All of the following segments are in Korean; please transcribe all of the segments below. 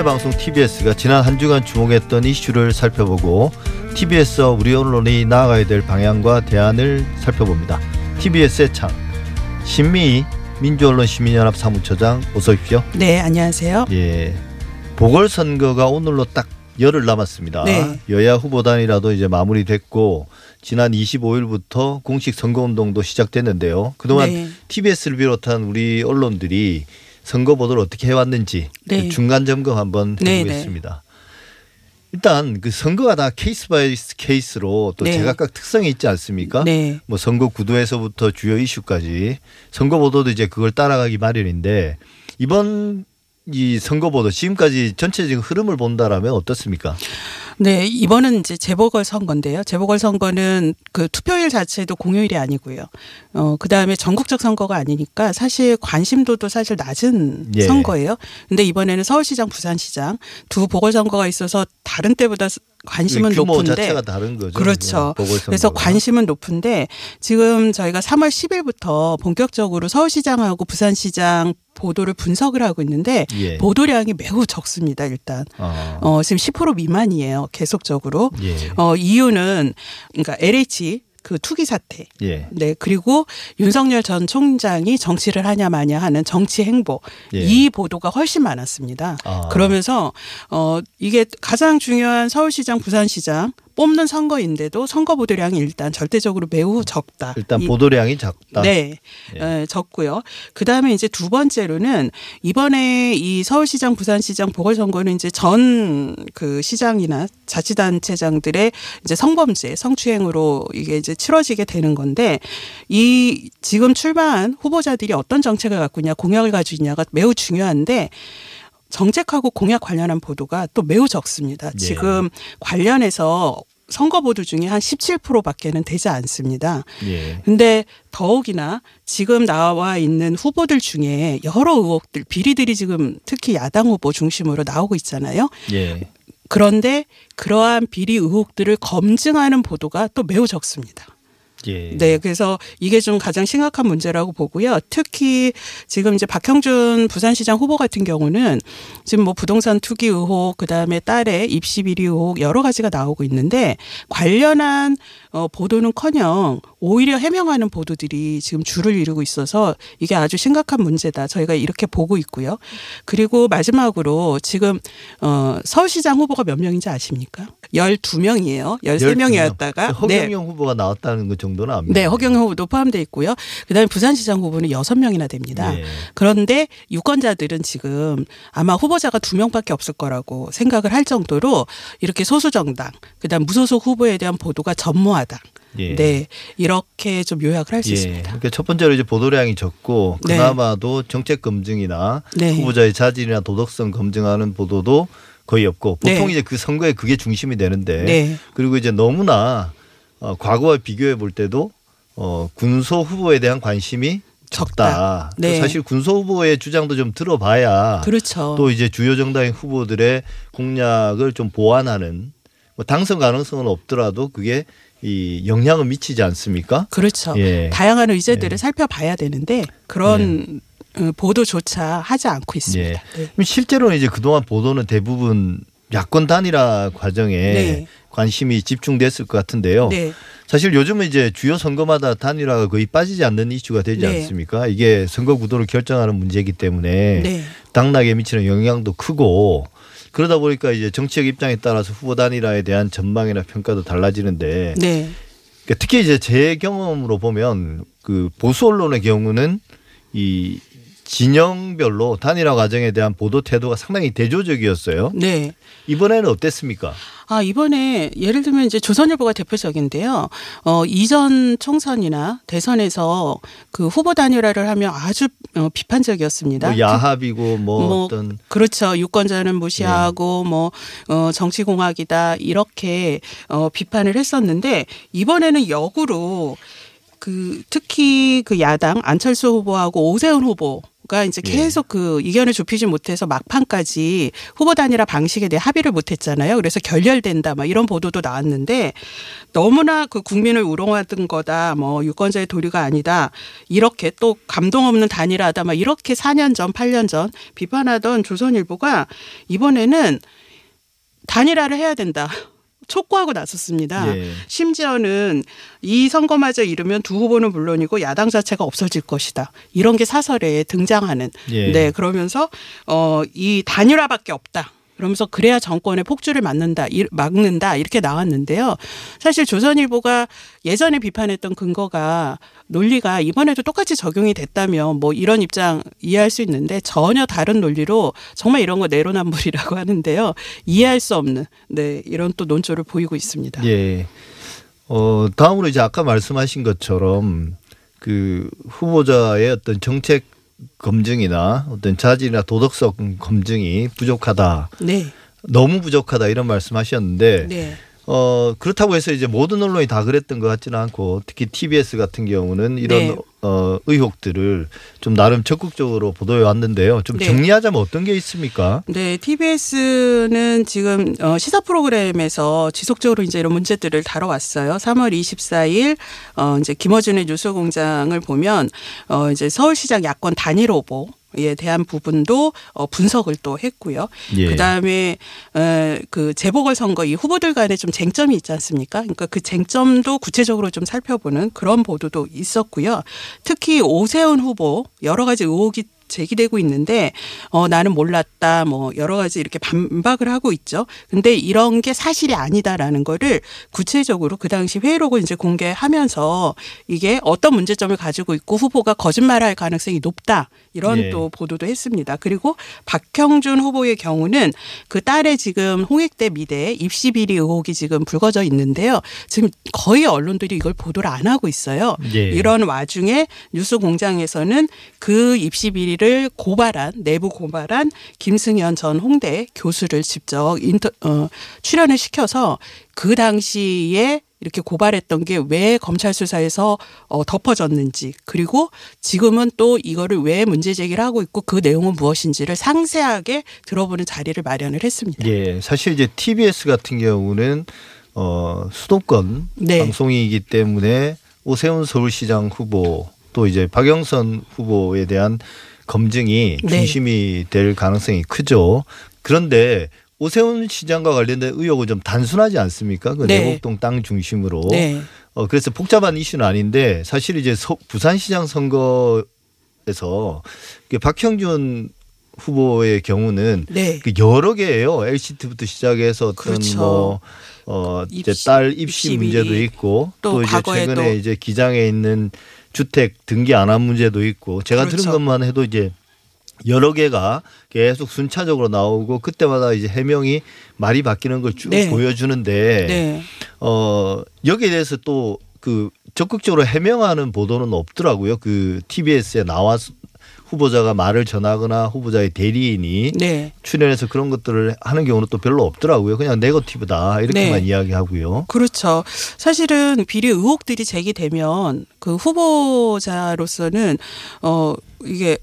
미래방송 TBS가 지난 한 주간 주목했던 이슈를 살펴보고 TBS와 우리 언론이 나아가야 될 방향과 대안을 살펴봅니다. TBS의 창 신미 민주언론 시민연합 사무처장 어서 오십시오. 네, 안녕하세요. 예, 보궐선거가 오늘로 딱 열흘 남았습니다. 네. 여야 후보단이라도 이제 마무리됐고 지난 25일부터 공식 선거운동도 시작됐는데요. 그동안 네. TBS를 비롯한 우리 언론들이 선거 보도를 어떻게 해왔는지 네. 그 중간 점검 한번 네, 해보겠습니다. 일단 그 선거가 다 case by case로 또 네. 제각각 특성이 있지 않습니까? 네. 뭐 선거 구도에서부터 주요 이슈까지 선거 보도도 이제 그걸 따라가기 마련인데 이번 이 선거 보도 지금까지 전체적인 흐름을 본다라면 어떻습니까? 네, 이번은 이제 재보궐 선거인데요. 재보궐 선거는 그 투표일 자체도 공휴일이 아니고요. 어, 그 다음에 전국적 선거가 아니니까 사실 관심도도 사실 낮은 예. 선거예요. 근데 이번에는 서울시장, 부산시장 두 보궐 선거가 있어서 다른 때보다 관심은 높은데 자체가 다른 거죠. 그렇죠. 보궐선거가. 그래서 관심은 높은데 지금 저희가 3월 10일부터 본격적으로 서울시장하고 부산시장 보도를 분석을 하고 있는데 예. 보도량이 매우 적습니다. 일단 아, 어, 지금 10% 미만이에요. 계속적으로. 예. 어, 이유는 그러니까 LH 그 투기 사태. 예. 네. 그리고 윤석열 전 총장이 정치를 하냐 마냐 하는 정치 행보. 예. 이 보도가 훨씬 많았습니다. 아. 그러면서 어 이게 가장 중요한 서울시장, 부산시장 뽑는 선거인데도 선거 보도량이 일단 절대적으로 매우 적다. 일단 이- 보도량이 작다. 네, 예. 에, 적고요. 그 다음에 이제 두 번째로는 이번에 이 서울시장, 부산시장 보궐선거는 이제 전 그 시장이나 자치단체장들의 이제 성범죄, 성추행으로 이게 이제 치러지게 되는 건데 이 지금 출마한 후보자들이 어떤 정책을 갖고 있냐, 공약을 가지고 있냐가 매우 중요한데 정책하고 공약 관련한 보도가 또 매우 적습니다. 예. 지금 관련해서 선거 보도 중에 한 17%밖에는 되지 않습니다. 예. 근데 더욱이나 지금 나와 있는 후보들 중에 여러 의혹들, 비리들이 지금 특히 야당 후보 중심으로 나오고 있잖아요. 예. 그런데 그러한 비리 의혹들을 검증하는 보도가 또 매우 적습니다. 예. 네, 그래서 이게 좀 가장 심각한 문제라고 보고요. 특히 지금 이제 박형준 부산시장 후보 같은 경우는 지금 뭐 부동산 투기 의혹, 그 다음에 딸의 입시 비리 의혹 여러 가지가 나오고 있는데 관련한 어, 보도는커녕 오히려 해명하는 보도들이 지금 줄을 이루고 있어서 이게 아주 심각한 문제다. 저희가 이렇게 보고 있고요. 그리고 마지막으로 지금 어, 서울시장 후보가 몇 명인지 아십니까? 12명이에요. 13명이었다가 허경영 후보가 나왔다는 것 정도는 압니다. 네, 허경영 후보도 포함되어 있고요. 그다음에 부산시장 후보는 여섯 명이나 됩니다. 예. 그런데 유권자들은 지금 아마 후보자가 두 명밖에 없을 거라고 생각을 할 정도로 이렇게 소수 정당, 그다음 무소속 후보에 대한 보도가 전무하다. 예. 네, 이렇게 좀 요약을 할수 예. 있습니다. 그러니까 첫 번째로 이제 보도량이 적고 네. 그나마도 정책 검증이나 네. 후보자의 자질이나 도덕성 검증하는 보도도 거의 없고 보통 네. 이제 그 선거에 그게 중심이 되는데 네. 그리고 이제 너무나 어, 과거와 비교해 볼 때도 어, 군소 후보에 대한 관심이 적다. 네. 사실 군소 후보의 주장도 좀 들어봐야 그렇죠. 또 이제 주요 정당의 후보들의 공약을 좀 보완하는 뭐 당선 가능성은 없더라도 그게 이 영향을 미치지 않습니까? 그렇죠. 예. 다양한 의제들을 살펴봐야 되는데 그런 어, 보도조차 하지 않고 있습니다. 예. 실제로는 이제 그동안 보도는 대부분 야권 단일화 과정에 네. 관심이 집중됐을 것 같은데요. 네. 사실 요즘은 이제 주요 선거마다 단일화가 거의 빠지지 않는 이슈가 되지 네. 않습니까? 이게 선거 구도를 결정하는 문제이기 때문에 네. 당락에 미치는 영향도 크고 그러다 보니까 이제 정치적 입장에 따라서 후보 단일화에 대한 전망이나 평가도 달라지는데 네. 그러니까 특히 이제 제 경험으로 보면 그 보수 언론의 경우는 이 진영별로 단일화 과정에 대한 보도 태도가 상당히 대조적이었어요. 네. 이번에는 어땠습니까? 아, 이번에 예를 들면 이제 조선일보가 대표적인데요. 어, 이전 총선이나 대선에서 그 후보 단일화를 하면 아주 어, 비판적이었습니다. 뭐 야합이고 뭐, 뭐 어떤 그렇죠. 유권자는 무시하고 뭐 어, 정치 공학이다 이렇게 어, 비판을 했었는데 이번에는 역으로 그 특히 그 야당 안철수 후보하고 오세훈 후보 후보가 이제 예. 계속 그 이견을 좁히지 못해서 막판까지 후보 단일화 방식에 대해 합의를 못했잖아요. 그래서 결렬된다, 막 이런 보도도 나왔는데 너무나 그 국민을 우롱하던 거다, 뭐 유권자의 도리가 아니다, 이렇게 또 감동 없는 단일화다, 막 이렇게 4년 전, 8년 전 비판하던 조선일보가 이번에는 단일화를 해야 된다. 촉구하고 나섰습니다. 예. 심지어는 이 선거마저 이르면 두 후보는 물론이고 야당 자체가 없어질 것이다. 이런 게 사설에 등장하는. 예. 네, 그러면서 어 이 단일화밖에 없다. 그러면서 그래야 정권의 폭주를 막는다, 이- 막는다 이렇게 나왔는데요. 사실 조선일보가 예전에 비판했던 근거가 논리가 이번에도 똑같이 적용이 됐다면 뭐 이런 입장 이해할 수 있는데 전혀 다른 논리로 정말 이런 거 내로남불이라고 하는데요. 이해할 수 없는 네 이런 또 논조를 보이고 있습니다. 예. 어, 다음으로 이제 아까 말씀하신 것처럼 그 후보자의 어떤 정책 검증이나 어떤 자질이나 도덕성 검증이 부족하다. 네, 너무 부족하다 이런 말씀하셨는데 네, 어 그렇다고 해서 이제 모든 언론이 다 그랬던 것 같지는 않고 특히 TBS 같은 경우는 이런 네. 어 의혹들을 좀 나름 적극적으로 보도해 왔는데요. 좀 네. 정리하자면 어떤 게 있습니까? 네, TBS는 지금 어, 시사 프로그램에서 지속적으로 이제 이런 문제들을 다뤄왔어요. 3월 24일 어 이제 김어준의 뉴스공장을 보면 어 이제 서울시장 야권 단일 후보 에 대한 부분도 어 분석을 또 했고요. 예. 그다음에 어그 재보궐 선거 이 후보들 간에 좀 쟁점이 있지 않습니까? 그러니까 그 쟁점도 구체적으로 좀 살펴보는 그런 보도도 있었고요. 특히 오세훈 후보 여러 가지 의혹이 제기되고 있는데 어 나는 몰랐다 뭐 여러 가지 이렇게 반박을 하고 있죠. 근데 이런 게 사실이 아니다라는 거를 구체적으로 그 당시 회의록을 이제 공개하면서 이게 어떤 문제점을 가지고 있고 후보가 거짓말할 가능성이 높다 이런 예. 또 보도도 했습니다. 그리고 박형준 후보의 경우는 그 딸의 지금 홍익대 미대 입시 비리 의혹이 지금 불거져 있는데요. 지금 거의 언론들이 이걸 보도를 안 하고 있어요. 예. 이런 와중에 뉴스 공장에서는 그 입시 비리 를 고발한 내부 고발한 김승현 전 홍대 교수를 직접 인터 어, 출연을 시켜서 그 당시에 이렇게 고발했던 게 왜 검찰 수사에서 어, 덮어졌는지 그리고 지금은 또 이거를 왜 문제 제기를 하고 있고 그 내용은 무엇인지를 상세하게 들어보는 자리를 마련을 했습니다. 예, 사실 이제 TBS 같은 경우는 어 수도권 네. 방송이기 때문에 오세훈 서울시장 후보 또 이제 박영선 후보에 대한 검증이 네. 중심이 될 가능성이 크죠. 그런데 오세훈 시장과 관련된 의혹은 좀 단순하지 않습니까? 그 네. 내곡동 땅 중심으로. 네. 어 그래서 복잡한 이슈는 아닌데 사실 이제 서- 부산시장 선거에서 그 박형준 후보의 경우는 네. 그 여러 개예요. LCT부터 시작해서 어떤 그렇죠. 뭐 어, 이제 딸 입시 입시 문제도. 있고 또 또, 이제 최근에 또- 이제 기장에 있는 주택 등기 안 한 문제도 있고 제가 그렇죠. 들은 것만 해도 이제 여러 개가 계속 순차적으로 나오고 그때마다 이제 해명이 말이 바뀌는 걸쭉 네. 보여주는데 네. 어 여기에 대해서 또 그 적극적으로 해명하는 보도는 없더라고요. 그 TBS에 나와서 후보자가 말을 전하거나 후보자의 대리인이 네. 출연해서 그런 것들을 하는 경우는 또 별로 없더라고요. 그냥 네거티브다 이렇게만 네. 이야기하고요. 그렇죠. 사실은 비리 의혹들이 제기되면 그 후보자로서는 어 이게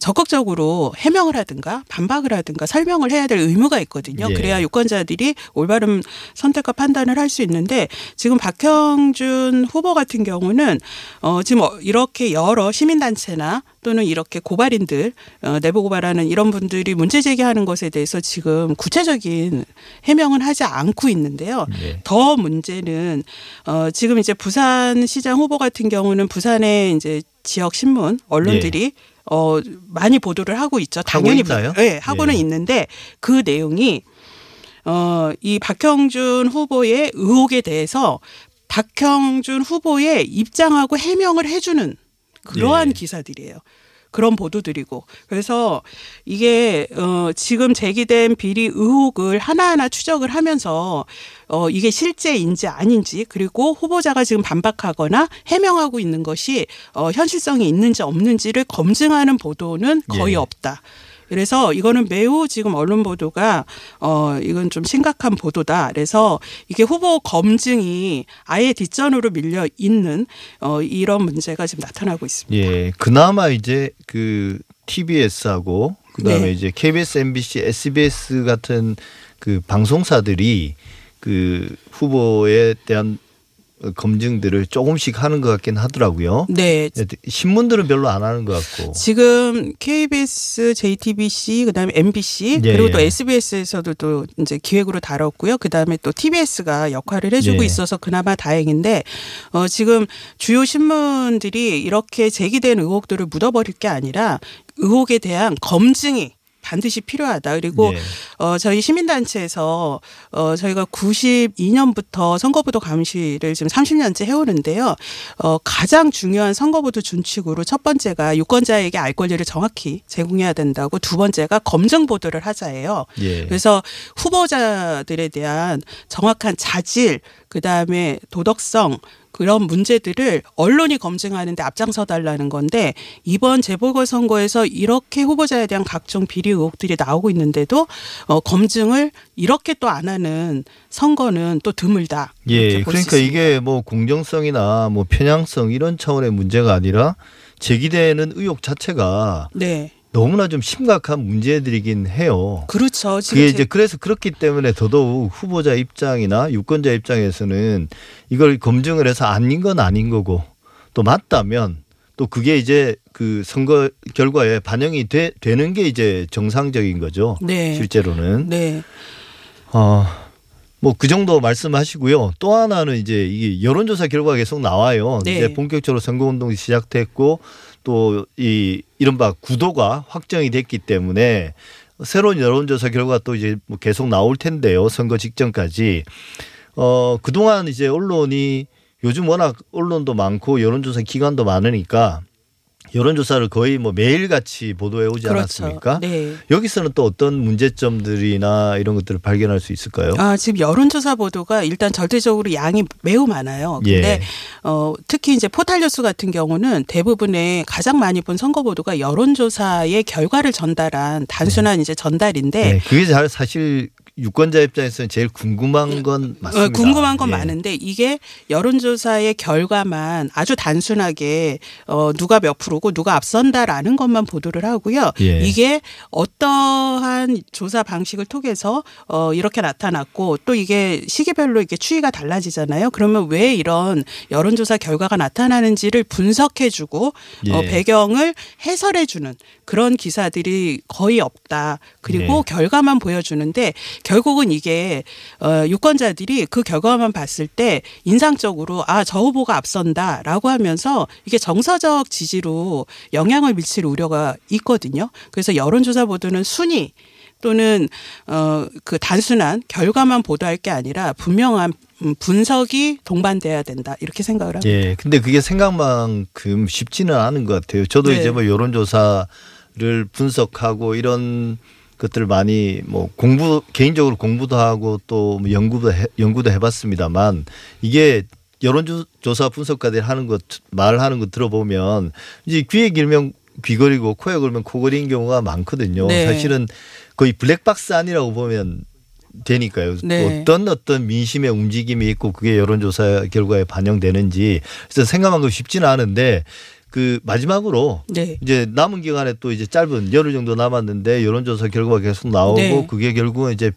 적극적으로 해명을 하든가 반박을 하든가 설명을 해야 될 의무가 있거든요. 예. 그래야 유권자들이 올바른 선택과 판단을 할 수 있는데 지금 박형준 후보 같은 경우는 어 지금 어, 이렇게 여러 시민단체나 또는 이렇게 고발인들 어, 내부 고발하는 이런 분들이 문제 제기하는 것에 대해서 지금 구체적인 해명은 하지 않고 있는데요. 예. 더 문제는 어 지금 이제 부산시장 후보 같은 경우는 부산의 이제 지역 신문 언론들이 어 많이 보도를 하고 있죠. 당연히 예. 있나요? 네, 하고는 예. 있는데 그 내용이 어이 박형준 후보의 의혹에 대해서 박형준 후보의 입장하고 해명을 해주는 그러한 예. 기사들이에요. 그런 보도들이고 그래서 이게 어 지금 제기된 비리 의혹을 하나하나 추적을 하면서 어 이게 실제인지 아닌지 그리고 후보자가 지금 반박하거나 해명하고 있는 것이 어 현실성이 있는지 없는지를 검증하는 보도는 거의 예. 없다. 그래서 이거는 매우 지금 언론 보도가 어 이건 좀 심각한 보도다. 그래서 이게 후보 검증이 아예 뒷전으로 밀려 있는 어 이런 문제가 지금 나타나고 있습니다. 예, 그나마 이제 그 TBS하고 그다음에 네. 이제 KBS, MBC, SBS 같은 그 방송사들이 그 후보에 대한 검증들을 조금씩 하는 것 같긴 하더라고요. 네. 신문들은 별로 안 하는 것 같고. 지금 KBS, JTBC, 그다음에 MBC 예, 그리고 또 예. SBS에서도 또 이제 기획으로 다뤘고요. 그다음에 또 TBS가 역할을 해주고 예. 있어서 그나마 다행인데 어 지금 주요 신문들이 이렇게 제기된 의혹들을 묻어버릴 게 아니라 의혹에 대한 검증이 반드시 필요하다. 그리고 예. 어, 저희 시민단체에서 어, 저희가 92년부터 선거보도 감시를 지금 30년째 해오는데요. 어, 가장 중요한 선거보도 준칙으로 첫 번째가 유권자에게 알 권리를 정확히 제공해야 된다고 두 번째가 검증 보도를 하자예요. 예. 그래서 후보자들에 대한 정확한 자질, 그 다음에 도덕성, 그런 문제들을 언론이 검증하는데 앞장서 달라는 건데 이번 재보궐 선거에서 이렇게 후보자에 대한 각종 비리 의혹들이 나오고 있는데도 어, 검증을 이렇게 또 안 하는 선거는 또 드물다. 예, 그러니까. 이게 뭐 공정성이나 뭐 편향성 이런 차원의 문제가 아니라 제기되는 의혹 자체가 네, 너무나 좀 심각한 문제들이긴 해요. 그렇죠. 그게 제- 이제 그래서 그렇기 때문에 더더욱 후보자 입장이나 유권자 입장에서는 이걸 검증을 해서 아닌 건 아닌 거고 또 맞다면 또 그게 이제 그 선거 결과에 반영이 돼, 되는 게 이제 정상적인 거죠. 네, 실제로는. 네, 어, 뭐 그 정도 말씀하시고요. 또 하나는 이제 이게 여론조사 결과가 계속 나와요. 네. 이제 본격적으로 선거운동이 시작됐고 또이 이른바 구도가 확정이 됐기 때문에 새로운 여론조사 결과가 또 이제 뭐 계속 나올 텐데요. 선거 직전까지. 어, 그동안 이제 언론이 요즘 워낙 언론도 많고 여론조사 기관도 많으니까 여론조사를 거의 뭐 매일같이 보도해 오지 그렇죠. 않았습니까? 네. 여기서는 또 어떤 문제점들이나 이런 것들을 발견할 수 있을까요? 아, 지금 여론조사 보도가 일단 절대적으로 양이 매우 많아요. 근데 예. 어, 특히 이제 포탈 뉴스 같은 경우는 대부분의 가장 많이 본 선거 보도가 여론조사의 결과를 전달한 단순한 이제 전달인데 네, 그게 잘 사실 유권자 입장에서는 제일 궁금한 건 맞습니다. 어, 궁금한 건 예. 많은데 이게 여론조사의 결과만 아주 단순하게 어, 누가 몇 프로고 누가 앞선다라는 것만 보도를 하고요. 예. 이게 어떠한 조사 방식을 통해서 어, 이렇게 나타났고 또 이게 시기별로 이게 추이가 달라지잖아요. 그러면 왜 이런 여론조사 결과가 나타나는지를 분석해주고 어, 예. 배경을 해설해주는 그런 기사들이 거의 없다. 그리고 예. 결과만 보여주는데 결국은 이게 어, 유권자들이 그 결과만 봤을 때 인상적으로 아 저 후보가 앞선다라고 하면서 이게 정서적 지지로 영향을 미칠 우려가 있거든요. 그래서 여론조사 보도는 순위 또는 어 그 단순한 결과만 보도할 게 아니라 분명한 음, 분석이 동반돼야 된다 이렇게 생각을 합니다. 예, 근데 그게 생각만큼 쉽지는 않은 것 같아요. 저도 네. 이제 뭐 여론조사를 분석하고 이런 것들을 많이 뭐 공부 개인적으로 공부도 하고 또뭐 연구도 해, 연구도 해봤습니다만 이게 여론조사 분석가들이 하는 것 말하는 거 들어보면 이제 귀에 길면 귀걸이고 코에 걸면 코걸이인 경우가 많거든요. 네. 사실은 거의 블랙박스 아니라고 보면 되니까요. 네. 어떤 어떤 민심의 움직임이 있고 그게 여론조사 결과에 반영되는지 그래서 생각한 거 쉽지는 않은데 그 마지막으로 네. 이제 남은 기간에 또 이제 짧은 열흘 정도 남았는데 여론조사 결과가 계속 나오고 네. 그게 결국은 이제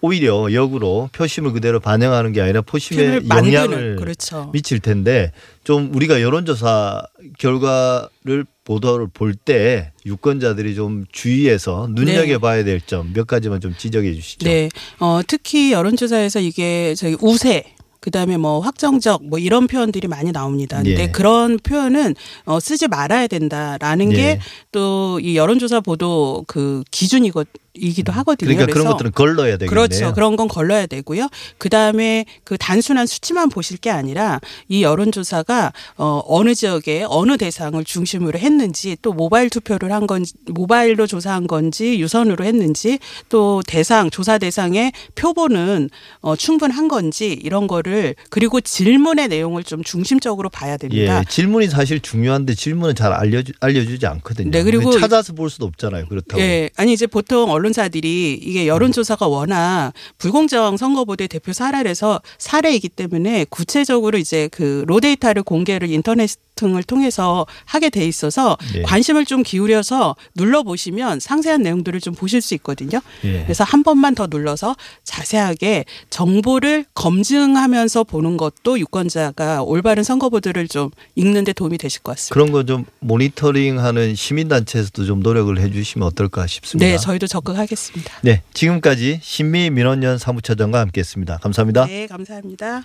오히려 역으로 표심을 그대로 반영하는 게 아니라 표심에 영향을 그렇죠. 미칠 텐데 좀 우리가 여론조사 결과를 보도를 볼 때 유권자들이 좀 주의해서 눈여겨봐야 될 점 몇 가지만 좀 지적해 주시죠. 네. 어, 특히 여론조사에서 이게 저희 우세 그다음에 뭐 확정적 뭐 이런 표현들이 많이 나옵니다. 근데 예. 그런 표현은 어 쓰지 말아야 된다라는 예. 게또 이 여론조사 보도 그 기준이고 이기도 하거든요. 그러니까 그런 것들은 걸러야 되겠네요. 그렇죠. 그런 건 걸러야 되고요. 그 다음에 그 단순한 수치만 보실 게 아니라 이 여론조사가 어, 어느 지역에 어느 대상을 중심으로 했는지 또 모바일 투표를 한 건지 모바일로 조사한 건지 유선으로 했는지 또 대상 조사 대상의 표본은 어, 충분한 건지 이런 거를 그리고 질문의 내용을 좀 중심적으로 봐야 됩니다. 예, 질문이 사실 중요한데 질문은 잘 알려주, 알려주지 않거든요. 네, 그리고 찾아서 볼 수도 없잖아요. 그렇다고. 예, 아니 이제 보통 언론사들이 이게 여론조사가 워낙 불공정 선거보도의 대표 사례라서 사례이기 때문에 구체적으로 이제 그 로 데이터를 공개를 인터넷 등을 통해서 하게 돼 있어서 예. 관심을 좀 기울여서 눌러 보시면 상세한 내용들을 좀 보실 수 있거든요. 예. 그래서 한 번만 더 눌러서 자세하게 정보를 검증하면서 보는 것도 유권자가 올바른 선거보드를 좀 읽는데 도움이 되실 것 같습니다. 그런 거 좀 모니터링하는 시민단체에서도 좀 노력을 해주시면 어떨까 싶습니다. 네, 저희도 적극하겠습니다. 네, 지금까지 신미 민원연 사무처장과 함께했습니다. 감사합니다. 네, 감사합니다.